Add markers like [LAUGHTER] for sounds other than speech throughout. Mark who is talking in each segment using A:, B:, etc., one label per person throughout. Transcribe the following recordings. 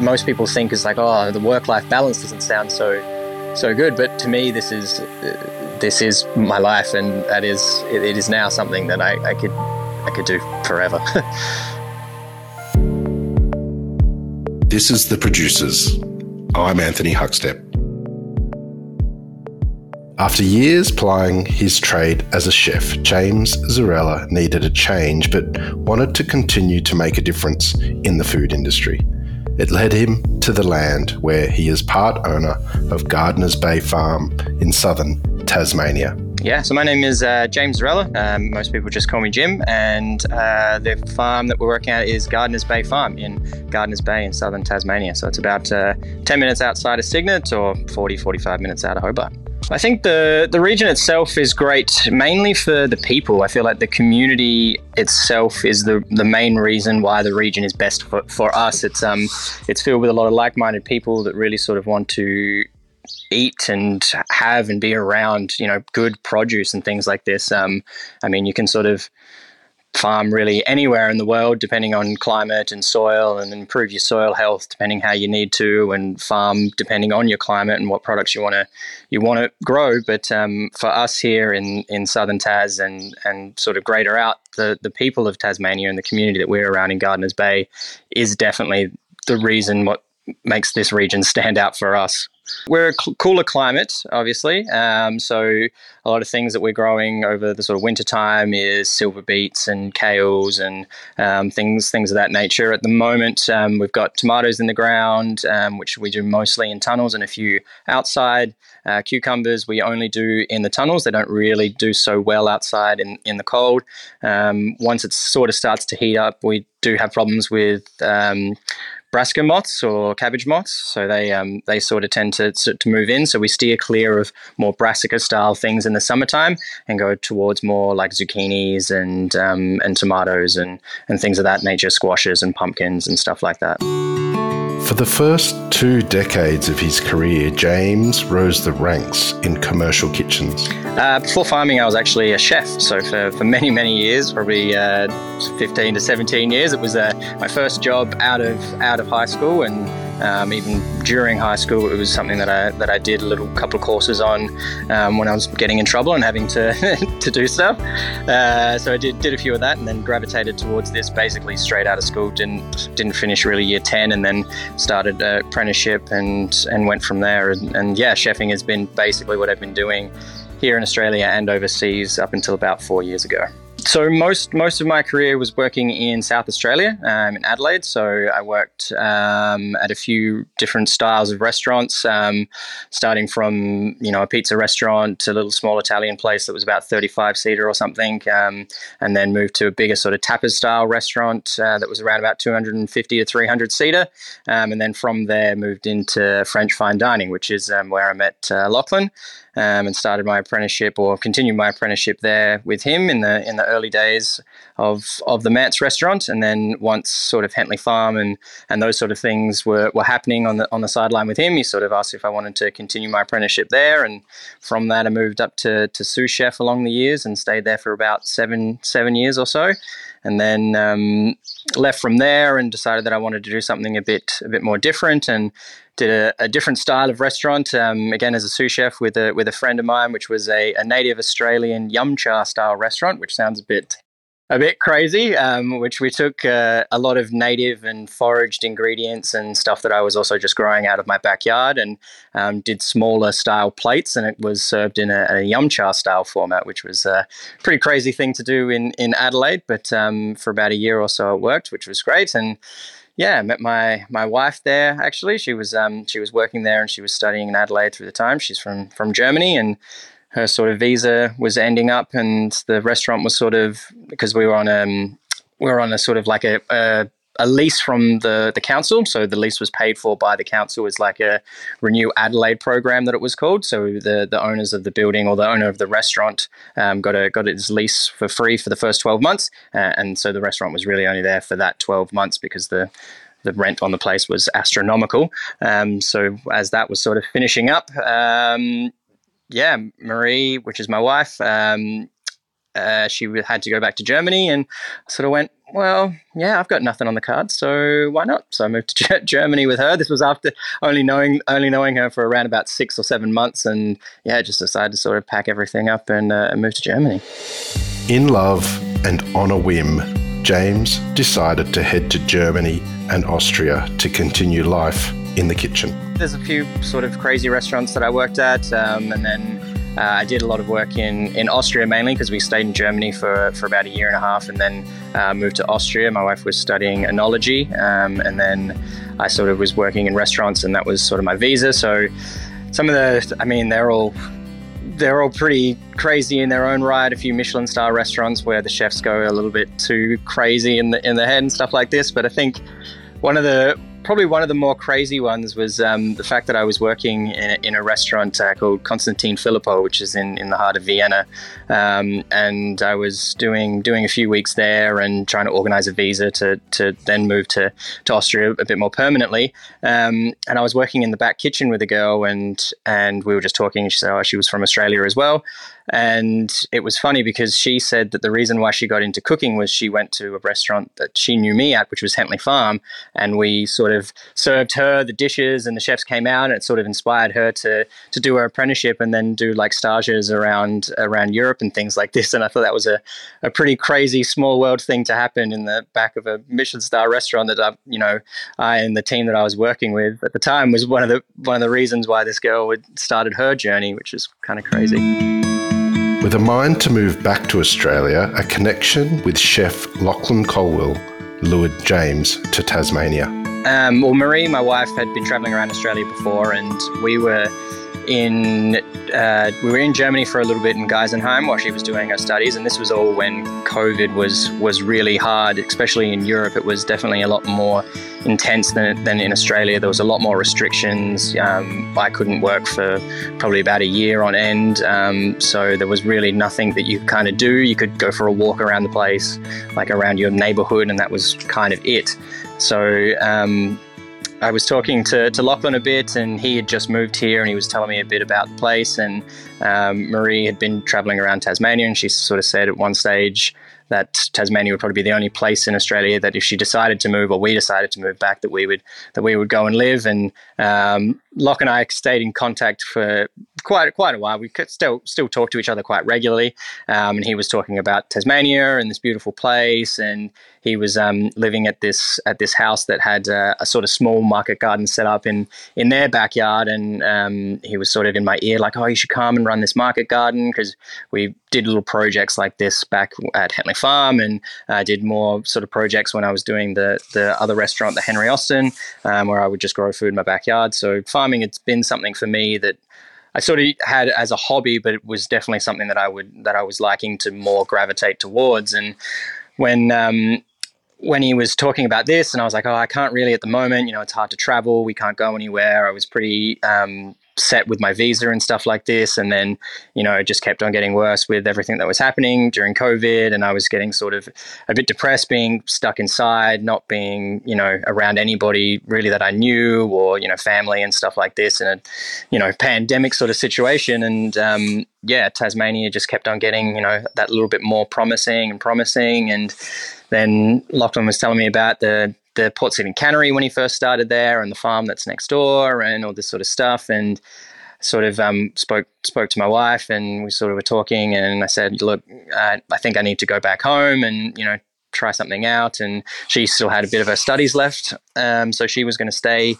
A: most people think is like, oh, the work-life balance doesn't sound so so good, but to me, this is this is my life, and that is it, it is now something that I, I could I could do forever. [LAUGHS]
B: this is the producers. I'm Anthony Huckstep. After years plying his trade as a chef, James Zerella needed a change but wanted to continue to make a difference in the food industry. It led him to the land where he is part owner of Gardner's Bay Farm in southern Tasmania.
A: Yeah, so my name is uh, James Zerella. Um, most people just call me Jim, and uh, the farm that we're working at is Gardner's Bay Farm in Gardner's Bay in southern Tasmania. So it's about uh, 10 minutes outside of Cygnet or 40, 45 minutes out of Hobart. I think the the region itself is great, mainly for the people. I feel like the community itself is the the main reason why the region is best for, for us. It's um it's filled with a lot of like minded people that really sort of want to eat and have and be around you know good produce and things like this. Um, I mean, you can sort of farm really anywhere in the world, depending on climate and soil, and improve your soil health depending how you need to, and farm depending on your climate and what products you want to you want to grow. But um, for us here in in southern Tas and and sort of greater out, the the people of Tasmania and the community that we're around in Gardner's Bay is definitely the reason what makes this region stand out for us. We're a cl- cooler climate, obviously. Um, so a lot of things that we're growing over the sort of winter time is silver beets and kales and um, things things of that nature. At the moment, um, we've got tomatoes in the ground, um, which we do mostly in tunnels and a few outside. Uh, cucumbers we only do in the tunnels. They don't really do so well outside in, in the cold. Um, once it sort of starts to heat up, we do have problems with um, brassica moths or cabbage moths. So they um, they sort of tend to, to move in. So we steer clear of more brassica style things in the summertime and go towards more like zucchinis and um, and tomatoes and and things of that nature, squashes and pumpkins and stuff like that.
B: For the first two decades of his career, James rose the ranks in commercial kitchens.
A: Uh, before farming, I was actually a chef. So for, for many, many years, probably uh, 15 to 17 years, it was uh, my first job out of out of high school and um, even during high school, it was something that I that I did a little couple of courses on um, when I was getting in trouble and having to [LAUGHS] to do stuff. Uh, so I did did a few of that, and then gravitated towards this basically straight out of school. Didn't didn't finish really year ten, and then started apprenticeship and and went from there. And, and yeah, chefing has been basically what I've been doing here in Australia and overseas up until about four years ago so most most of my career was working in South Australia, um, in Adelaide. So I worked um, at a few different styles of restaurants, um, starting from you know a pizza restaurant to a little small Italian place that was about thirty five seater or something, um, and then moved to a bigger sort of tapas style restaurant uh, that was around about two hundred and fifty to three hundred seater, um, and then from there moved into French fine dining, which is um, where I met uh, Lachlan um, and started my apprenticeship or continued my apprenticeship there with him in the in the early days of of the Manse restaurant. And then once sort of Hentley Farm and and those sort of things were, were happening on the on the sideline with him, he sort of asked if I wanted to continue my apprenticeship there. And from that, I moved up to to sous chef along the years and stayed there for about seven seven years or so and then um, left from there and decided that I wanted to do something a bit a bit more different and did a, a different style of restaurant um, again as a sous chef with a with a friend of mine, which was a, a native Australian yum cha style restaurant, which sounds a bit a bit crazy, um, which we took uh, a lot of native and foraged ingredients and stuff that I was also just growing out of my backyard and um, did smaller style plates and it was served in a, a yum cha style format, which was a pretty crazy thing to do in, in Adelaide. But um, for about a year or so it worked, which was great. And yeah, met my my wife there. Actually, she was um, she was working there and she was studying in Adelaide through the time. She's from from Germany, and her sort of visa was ending up, and the restaurant was sort of because we were on um we were on a sort of like a, a a lease from the, the council. So the lease was paid for by the council as like a Renew Adelaide program that it was called. So the, the owners of the building or the owner of the restaurant um, got a got its lease for free for the first 12 months. Uh, and so the restaurant was really only there for that 12 months because the the rent on the place was astronomical. Um, so as that was sort of finishing up, um, yeah, Marie, which is my wife, um, uh, she had to go back to Germany, and sort of went, well, yeah, I've got nothing on the card, so why not? So I moved to [LAUGHS] Germany with her. This was after only knowing only knowing her for around about six or seven months, and yeah, just decided to sort of pack everything up and, uh, and move to Germany.
B: In love and on a whim, James decided to head to Germany and Austria to continue life in the kitchen.
A: There's a few sort of crazy restaurants that I worked at, um, and then uh, I did a lot of work in, in Austria mainly because we stayed in Germany for, for about a year and a half and then uh, moved to Austria. My wife was studying enology, um, and then I sort of was working in restaurants, and that was sort of my visa. So some of the, I mean, they're all they're all pretty crazy in their own right. A few Michelin star restaurants where the chefs go a little bit too crazy in the in the head and stuff like this. But I think one of the probably one of the more crazy ones was um, the fact that I was working in a, in a restaurant uh, called Konstantin Filippou, which is in, in the heart of Vienna, um, and I was doing doing a few weeks there and trying to organize a visa to, to then move to, to Austria a bit more permanently. Um, and I was working in the back kitchen with a girl, and and we were just talking. She said, "Oh, she was from Australia as well." And it was funny because she said that the reason why she got into cooking was she went to a restaurant that she knew me at, which was Hentley Farm, and we sort of served her the dishes, and the chefs came out, and it sort of inspired her to to do her apprenticeship and then do like stages around around Europe and things like this. And I thought that was a, a pretty crazy small world thing to happen in the back of a Michelin star restaurant that I, you know, I and the team that I was working with at the time was one of the one of the reasons why this girl had started her journey, which is kind of crazy.
B: With a mind to move back to Australia, a connection with chef Lachlan Colwell lured James to Tasmania.
A: Um, well, Marie, my wife, had been travelling around Australia before, and we were in uh, we were in Germany for a little bit in Geisenheim while she was doing her studies, and this was all when COVID was was really hard, especially in Europe. It was definitely a lot more intense than, than in Australia. There was a lot more restrictions. Um, I couldn't work for probably about a year on end, um, so there was really nothing that you kind of do. You could go for a walk around the place, like around your neighborhood, and that was kind of it. So um, I was talking to, to Lachlan a bit, and he had just moved here, and he was telling me a bit about the place. And um, Marie had been traveling around Tasmania, and she sort of said at one stage that Tasmania would probably be the only place in Australia that if she decided to move or we decided to move back, that we would that we would go and live. And um, Locke and I stayed in contact for quite quite a while. We could still still talk to each other quite regularly. Um, and he was talking about Tasmania and this beautiful place, and he was um, living at this at this house that had uh, a sort of small market garden set up in in their backyard. And um, he was sort of in my ear, like, "Oh, you should come and run this market garden," because we did little projects like this back at Hentley Farm, and I uh, did more sort of projects when I was doing the the other restaurant, the Henry Austin, um, where I would just grow food in my backyard. So farming, it's been something for me that I sort of had as a hobby, but it was definitely something that I would that I was liking to more gravitate towards. And when um, when he was talking about this, and I was like, oh, I can't really at the moment. You know, it's hard to travel. We can't go anywhere. I was pretty um, set with my visa and stuff like this. And then, you know, it just kept on getting worse with everything that was happening during COVID. And I was getting sort of a bit depressed being stuck inside, not being, you know, around anybody really that I knew or, you know, family and stuff like this in a, you know, pandemic sort of situation. And, um, yeah, Tasmania just kept on getting, you know, that little bit more promising and promising. And then Lachlan was telling me about the the Port Cygnet Cannery when he first started there, and the farm that's next door, and all this sort of stuff. And sort of um, spoke spoke to my wife, and we sort of were talking. And I said, "Look, I think I need to go back home, and you know, try something out. And she still had a bit of her studies left. Um, so she was going to stay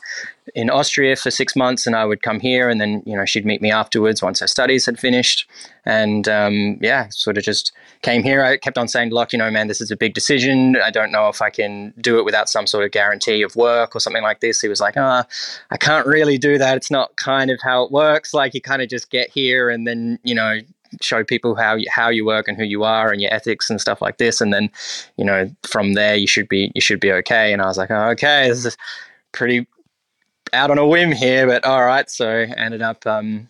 A: in Austria for six months and I would come here and then, you know, she'd meet me afterwards once her studies had finished. And um, yeah, sort of just came here. I kept on saying, like, you know, man, this is a big decision. I don't know if I can do it without some sort of guarantee of work or something like this. He was like, ah, oh, I can't really do that. It's not kind of how it works. Like, you kind of just get here and then, you know, show people how you, how you work and who you are and your ethics and stuff like this. And then you know from there you should be you should be okay. And I was like oh, okay this is pretty out on a whim here but all right. So ended up um,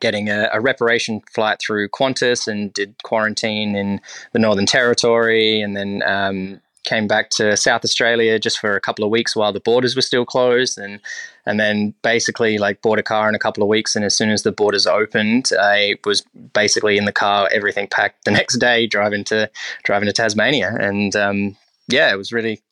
A: getting a, a, reparation flight through Qantas and did quarantine in the Northern Territory. And then um, came back to South Australia just for a couple of weeks while the borders were still closed, and and then basically like bought a car in a couple of weeks. And as soon as the borders opened, I was basically in the car, everything packed the [LAUGHS] next day, driving to driving to Tasmania, and um, yeah, it was really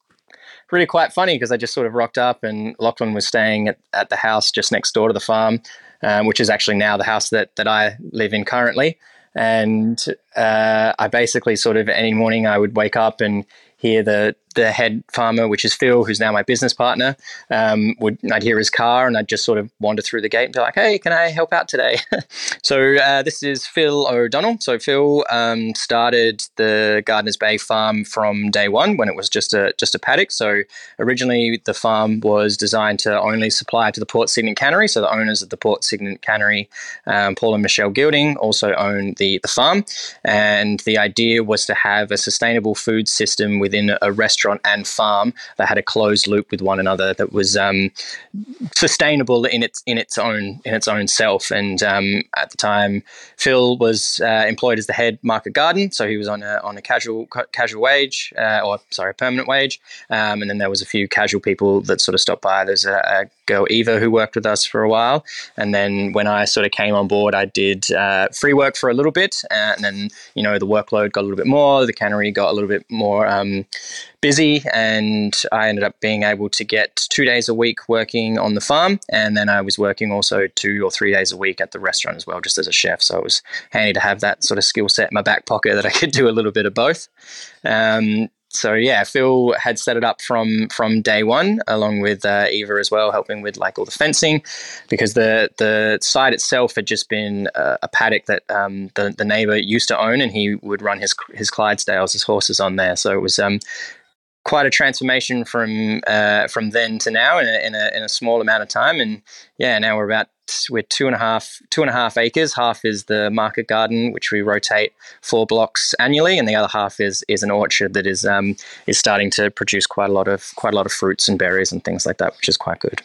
A: really quite funny because I just sort of rocked up and Lachlan was staying at, at the house just next door to the farm, um, which is actually now the house that, that I live in currently. And uh, I basically sort of any morning I would wake up and hear the the head farmer, which is Phil, who's now my business partner, um, would I'd hear his car and I'd just sort of wander through the gate and be like, "Hey, can I help out today?" [LAUGHS] so uh, this is Phil O'Donnell. So Phil um, started the Gardners Bay farm from day one when it was just a just a paddock. So originally the farm was designed to only supply to the Port Cygnet Cannery. So the owners of the Port Cygnet Cannery, um, Paul and Michelle Gilding, also own the the farm, and the idea was to have a sustainable food system within a restaurant and farm that had a closed loop with one another that was um, sustainable in its in its own in its own self. And um, at the time, Phil was uh, employed as the head market garden, so he was on a on a casual casual wage uh, or sorry a permanent wage. Um, and then there was a few casual people that sort of stopped by. There's a, a girl Eva who worked with us for a while, and then when I sort of came on board, I did uh, free work for a little bit, and then you know the workload got a little bit more. The cannery got a little bit more um, busy, and I ended up being able to get two days a week working on the farm, and then I was working also two or three days a week at the restaurant as well, just as a chef. So it was handy to have that sort of skill set in my back pocket that I could do a little bit of both. Um, so yeah, Phil had set it up from from day one, along with uh, Eva as well, helping with like all the fencing, because the the site itself had just been a, a paddock that um, the the neighbor used to own, and he would run his his Clydesdales, his horses on there. So it was um, quite a transformation from uh, from then to now in a, in a, in a small amount of time. And yeah, now we're about we're two and a half two and a half acres. Half is the market garden, which we rotate four blocks annually, and the other half is is an orchard that is um, is starting to produce quite a lot of quite a lot of fruits and berries and things like that, which is quite good.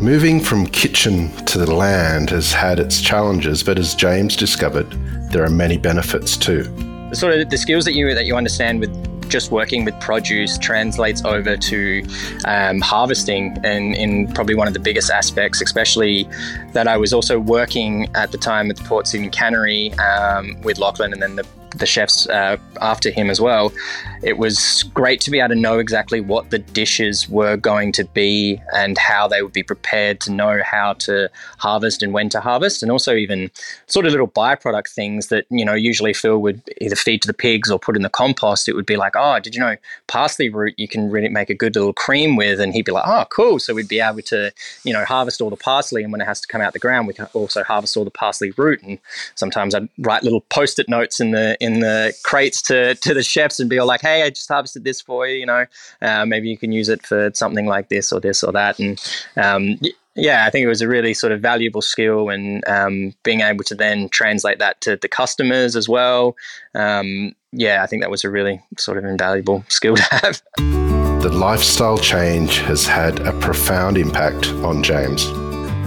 B: Moving from kitchen to the land has had its challenges, but as James discovered, there are many benefits too.
A: The sort of the skills that you that you understand with just working with produce translates over to um, harvesting and in probably one of the biggest aspects, especially that I was also working at the time at the Port Cygnet Cannery um, with Lachlan and then the the chefs uh, after him as well, it was great to be able to know exactly what the dishes were going to be and how they would be prepared to know how to harvest and when to harvest, and also even sort of little byproduct things that you know usually Phil would either feed to the pigs or put in the compost. It would be like, oh, did you know parsley root you can really make a good little cream with, and he'd be like, oh, cool. So we'd be able to you know harvest all the parsley, and when it has to come out the ground, we can also harvest all the parsley root. And sometimes I'd write little post-it notes in the in the crates to to the chefs and be all like, "Hey, I just harvested this for you. You know, uh, maybe you can use it for something like this or this or that." And um, yeah, I think it was a really sort of valuable skill, and um, being able to then translate that to the customers as well. Um, yeah, I think that was a really sort of invaluable [LAUGHS] skill to have.
B: The lifestyle change has had a profound impact on James.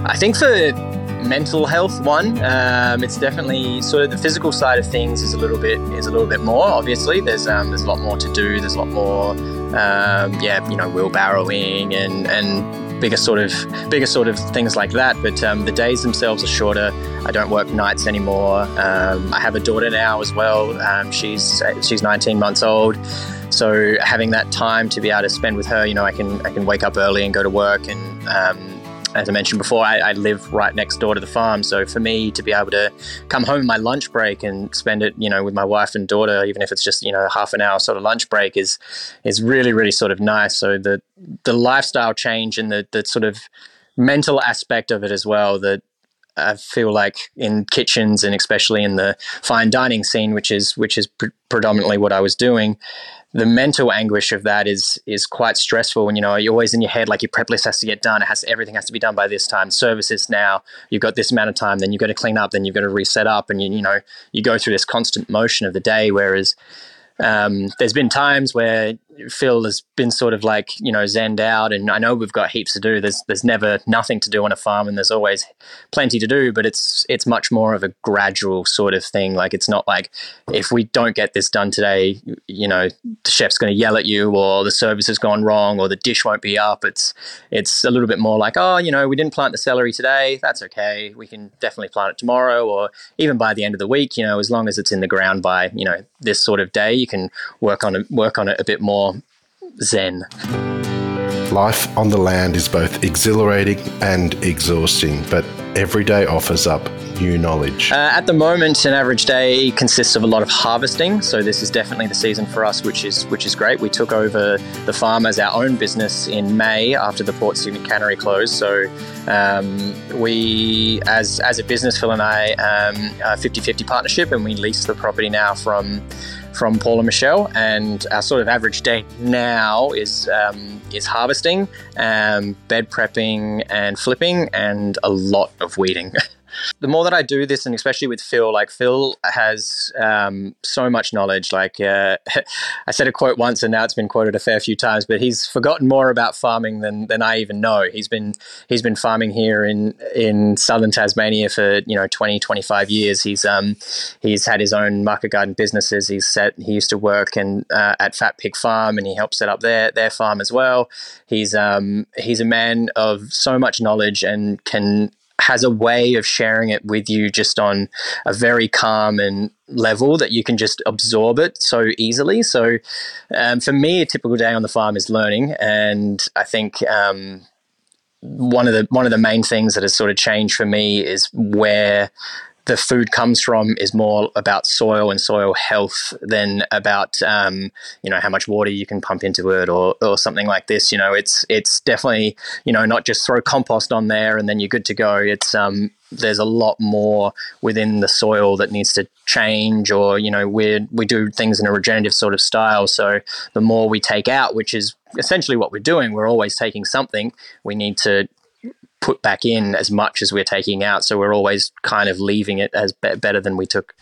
A: I think for mental health one. Um, it's definitely sort of the physical side of things is a little bit is a little bit more. Obviously, there's um, there's a lot more to do. There's a lot more, um, yeah, you know, wheelbarrowing and and bigger sort of bigger sort of things like that. But um, the days themselves are shorter. I don't work nights anymore. Um, I have a daughter now as well. Um, she's she's 19 months old. So having that time to be able to spend with her, you know, I can I can wake up early and go to work and as I mentioned before, I, I, live right next door to the farm. So for me to be able to come home my lunch break and spend it, you know, with my wife and daughter, even if it's just you know half an hour sort of lunch break, is is really really sort of nice. So the the lifestyle change and the the sort of mental aspect of it as well. That I feel like in kitchens and especially in the fine dining scene, which is which is pre- predominantly what I was doing, the mental anguish of that is is quite stressful. And you know, you're always in your head like your prep list has to get done. It has everything has to be done by this time. Services now, you've got this amount of time. Then you've got to clean up. Then you've got to reset up. And you you know, you go through this constant motion of the day. Whereas um, there's been times where Phil has been sort of like you know zenned out, and I know we've got heaps to do. There's there's never nothing to do on a farm, and there's always plenty to do. But it's it's much more of a gradual sort of thing. Like it's not like if we don't get this done today, you know, the chef's going to yell at you, or the service has gone wrong, or the dish won't be up. It's it's a little bit more like oh, you know, we didn't plant the celery today. That's okay. We can definitely plant it tomorrow, or even by the end of the week. You know, as long as it's in the ground by you know this sort of day, you can work on it work on it a bit more zen.
B: Life on the land is both exhilarating and exhausting, but every day offers up new knowledge.
A: Uh, at the moment, an average day consists of a lot of harvesting, so this is definitely the season for us, which is which is great. We took over the farm as our own business in May after the Port Cygnet cannery closed. So um, we, as as a business, Phil and I, um, a 50-50 partnership, and we lease the property now from from Paul and Michelle, and our sort of average day now is um, is harvesting, um, bed prepping, and flipping, and a lot of weeding. [LAUGHS] the more that I do this, and especially with Phil, like Phil has um, so much knowledge. Like uh, [LAUGHS] I said a quote once, and now it's been quoted a fair few times. But he's forgotten more about farming than, than I even know. He's been he's been farming here in in southern Tasmania for you know 20, 25 years. He's um he's had his own market garden businesses. He's set he used to work and uh, at Fat Pig Farm, and he helped set up their their farm as well. He's um he's a man of so much knowledge and can has a way of sharing it with you just on a very calm and level that you can just absorb it so easily. So, um, for me, a typical day on the farm is learning, and I think um, one of the one of the main things that has sort of changed for me is where the food comes from is more about soil and soil health than about um, you know how much water you can pump into it or, or something like this. You know, it's it's definitely you know not just throw compost on there and then you're good to go. It's um, there's a lot more within the soil that needs to change or you know we we do things in a regenerative sort of style so the more we take out which is essentially what we're doing we're always taking something we need to put back in as much as we're taking out. So we're always kind of leaving it as be- better than we took.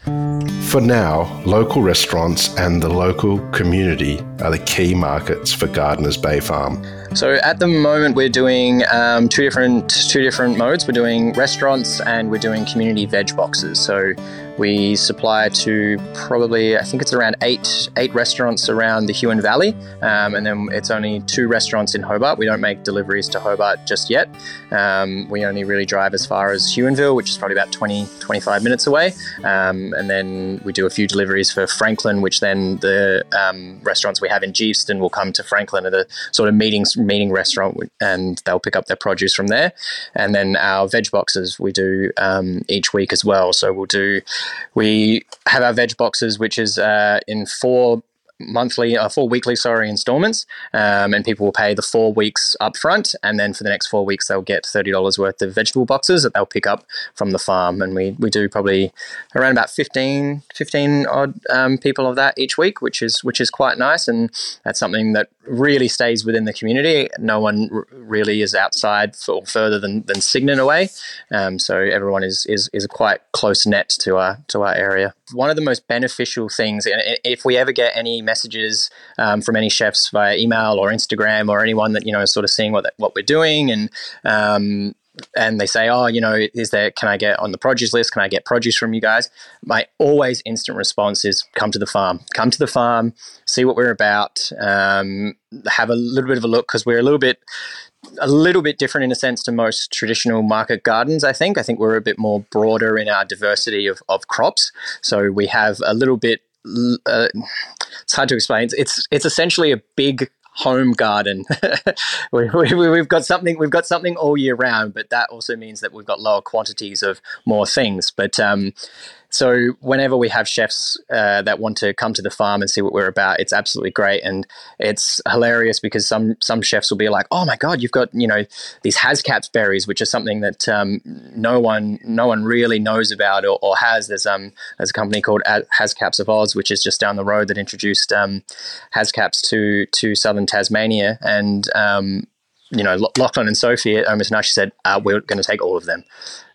B: For now, local restaurants and the local community are the key markets for Gardners Bay Farm.
A: So at the moment, we're doing um, two different two different modes. We're doing restaurants and we're doing community veg boxes. So we supply to probably I think it's around eight eight restaurants around the Huon Valley, um, and then it's only two restaurants in Hobart. We don't make deliveries to Hobart just yet. Um, we only really drive as far as Huonville, which is probably about 20 25 minutes away, um, and then we do a few deliveries for Franklin, which then the um, restaurants we have in Geeveston will come to Franklin at a sort of meetings meeting restaurant, and they'll pick up their produce from there. And then our veg boxes we do um, each week as well. So we'll do we have our veg boxes, which is uh, in four monthly, uh, four weekly, sorry, installments, um, and people will pay the four weeks up front, and then for the next four weeks they'll get thirty dollars worth of vegetable boxes that they'll pick up from the farm, and we we do probably around about 15, 15 odd um, people of that each week, which is which is quite nice, and that's something that really stays within the community. No one r- really is outside for further than than Cygnet away, um, so everyone is is is quite close net to our to our area. One of the most beneficial things, and if we ever get any messages um, from any chefs via email or Instagram or anyone that you know is sort of seeing what what we're doing and um, and they say, "Oh, you know, is there? Can I get on the produce list? Can I get produce from you guys?" My always instant response is, "Come to the farm. Come to the farm. See what we're about. Um, have a little bit of a look because we're a little bit." A little bit different in a sense to most traditional market gardens, I think. I think we're a bit more broader in our diversity of, of crops. So we have a little bit uh, it's hard to explain. It's, it's essentially a big home garden. [LAUGHS] we, have we, got something we've got something all year round, but that also means that we've got lower quantities of more things. But um, so whenever we have chefs uh, that want to come to the farm and see what we're about, it's absolutely great, and it's hilarious because some some chefs will be like, "Oh my god, you've got you know these Haskaps berries, which is something that um, no one no one really knows about or, or, has." There's um there's a company called Haskaps of Oz, which is just down the road that introduced um, Haskaps to to southern Tasmania, and um, you know, Lachlan and Sophie at Omis Nash said, uh, we're going to take all of them.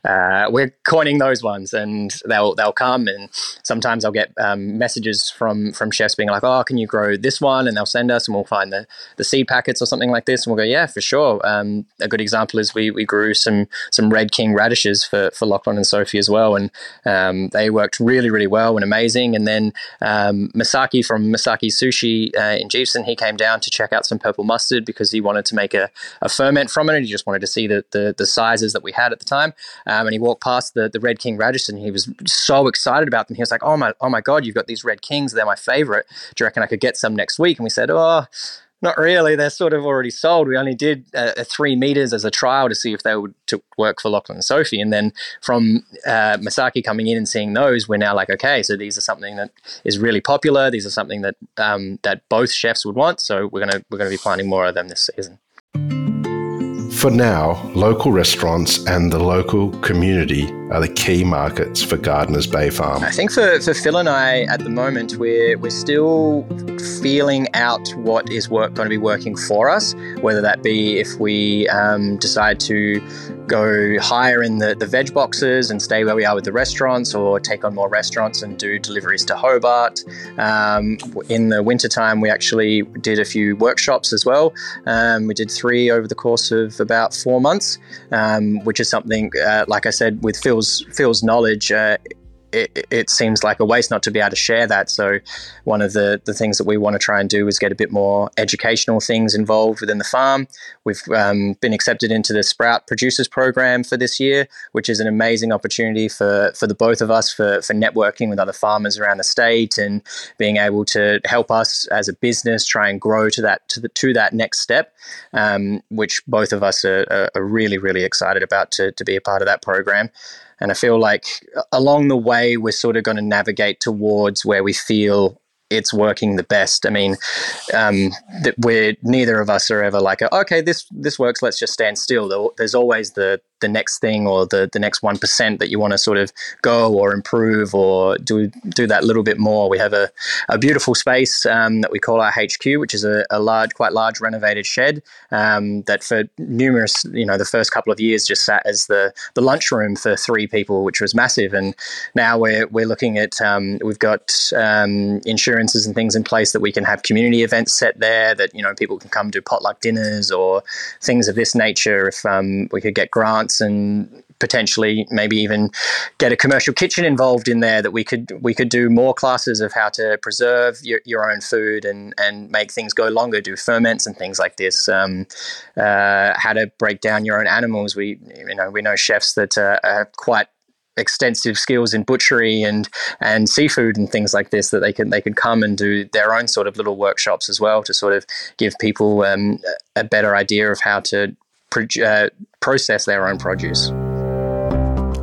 A: uh, we're coining those ones, and they'll they'll come, and sometimes I'll get um, messages from from chefs being like, "Oh, can you grow this one?" And they'll send us, and we'll find the the seed packets or something like this, and we'll go, "Yeah, for sure." Um, a good example is we we grew some some red king radishes for for Lachlan and Sophie as well, and um, they worked really really well and amazing. And then um, Masaaki from Masaaki Sushi uh, in Geeveston, he came down to check out some purple mustard because he wanted to make a, a ferment from it, and he just wanted to see the, the the sizes that we had at the time. Um, and he walked past the, the Red King radish and he was so excited about them. He was like, "Oh my, oh my God, you've got these Red Kings! They're my favorite. Do you reckon I could get some next week?" And we said, "Oh." Not really. They're sort of already sold. We only did a, a three meters as a trial to see if they would to work for Lachlan and Sophie. And then from uh, Masaaki coming in and seeing those, we're now like, okay, so these are something that is really popular. These are something that um, that both chefs would want. So we're gonna we're gonna be planting more of them this season.
B: For now, local restaurants and the local community are the key markets for Gardners Bay Farm.
A: I think for, for Phil and I at the moment, we're, we're still feeling out what is work, going to be working for us, whether that be if we um, decide to go higher in the, the veg boxes and stay where we are with the restaurants or take on more restaurants and do deliveries to Hobart. Um, in the wintertime, we actually did a few workshops as well. Um, we did three over the course of about four months, um, which is something, uh, like I said, with Phil's, Phil's knowledge, uh, it, it, seems like a waste not to be able to share that. So, one of the, the things that we want to try and do is get a bit more educational things involved within the farm. We've um, been accepted into the Sprout Producers Program for this year, which is an amazing opportunity for, for the both of us for, for networking with other farmers around the state and being able to help us as a business try and grow to that to, the, to that next step, um, which both of us are, are really really excited about to, to be a part of that program. And I feel like along the way, we're sort of going to navigate towards where we feel it's working the best. I mean, um, that we're neither of us are ever like, okay, this this works. Let's just stand still. There's always the the next thing or the, the next 1% that you want to sort of go or improve or do do that little bit more. We have a, a beautiful space um, that we call our HQ, which is a, a large, quite large renovated shed um, that for numerous, you know, the first couple of years just sat as the, the lunchroom for three people, which was massive. And now we're, we're looking at, um, we've got um, insurances and things in place that we can have community events set there that, you know, people can come do potluck dinners or things of this nature if um, we could get grants and potentially maybe even get a commercial kitchen involved in there that we could we could do more classes of how to preserve your, your own food and and make things go longer do ferments and things like this um, uh, how to break down your own animals. We you know we know chefs that uh, have quite extensive skills in butchery and and seafood and things like this that they can they can come and do their own sort of little workshops as well to sort of give people um, a better idea of how to uh, process their own produce.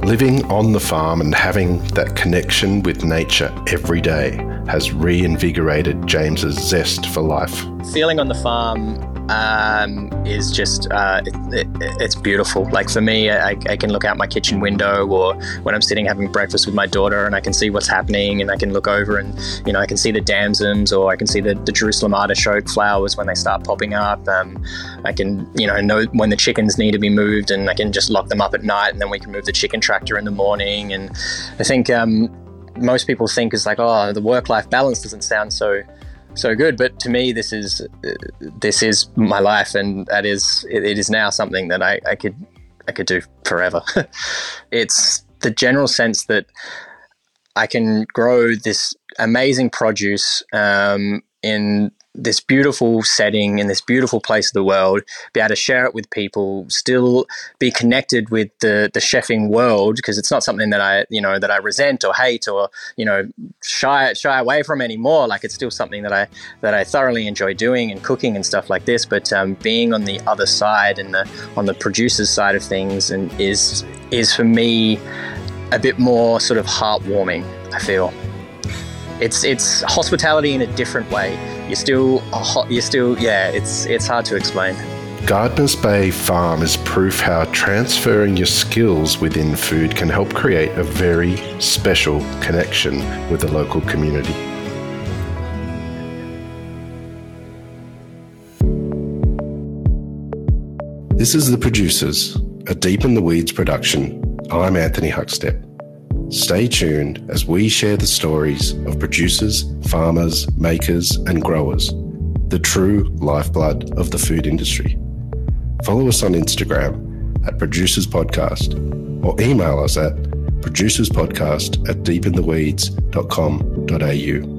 B: Living on the farm and having that connection with nature every day has reinvigorated James's zest for life.
A: Feeling on the farm um, is just uh, it, it, it's beautiful. Like for me, I, I, can look out my kitchen window, or when I'm sitting having breakfast with my daughter, and I can see what's happening, and I can look over and you know I can see the damsons, or I can see the, the Jerusalem artichoke flowers when they start popping up. Um, I can you know know when the chickens need to be moved, and I can just lock them up at night, and then we can move the chicken tractor in the morning. And I think um, most people think is like, oh, the work life balance doesn't sound so so good. But to me, this is this is my life, and that is it, it is now something that I, I could I could do forever. [LAUGHS] it's the general sense that I can grow this amazing produce um, in this beautiful setting in this beautiful place of the world, be able to share it with people, still be connected with the the chefing world because it's not something that I you know that I resent or hate or you know shy shy away from anymore. Like it's still something that I that I thoroughly enjoy doing and cooking and stuff like this. But um, being on the other side and the on the producer's side of things and is is for me a bit more sort of heartwarming. I feel it's it's hospitality in a different way. You're still you're still yeah. It's it's hard to explain.
B: Gardner's Bay Farm is proof how transferring your skills within food can help create a very special connection with the local community. This is The Producers, a Deep in the Weeds production I'm Anthony Huckstep. Stay tuned as we share the stories of producers, farmers, makers, and growers, the true lifeblood of the food industry. Follow us on Instagram at Producers Podcast or email us at producerspodcast at deepintheweeds.com.au.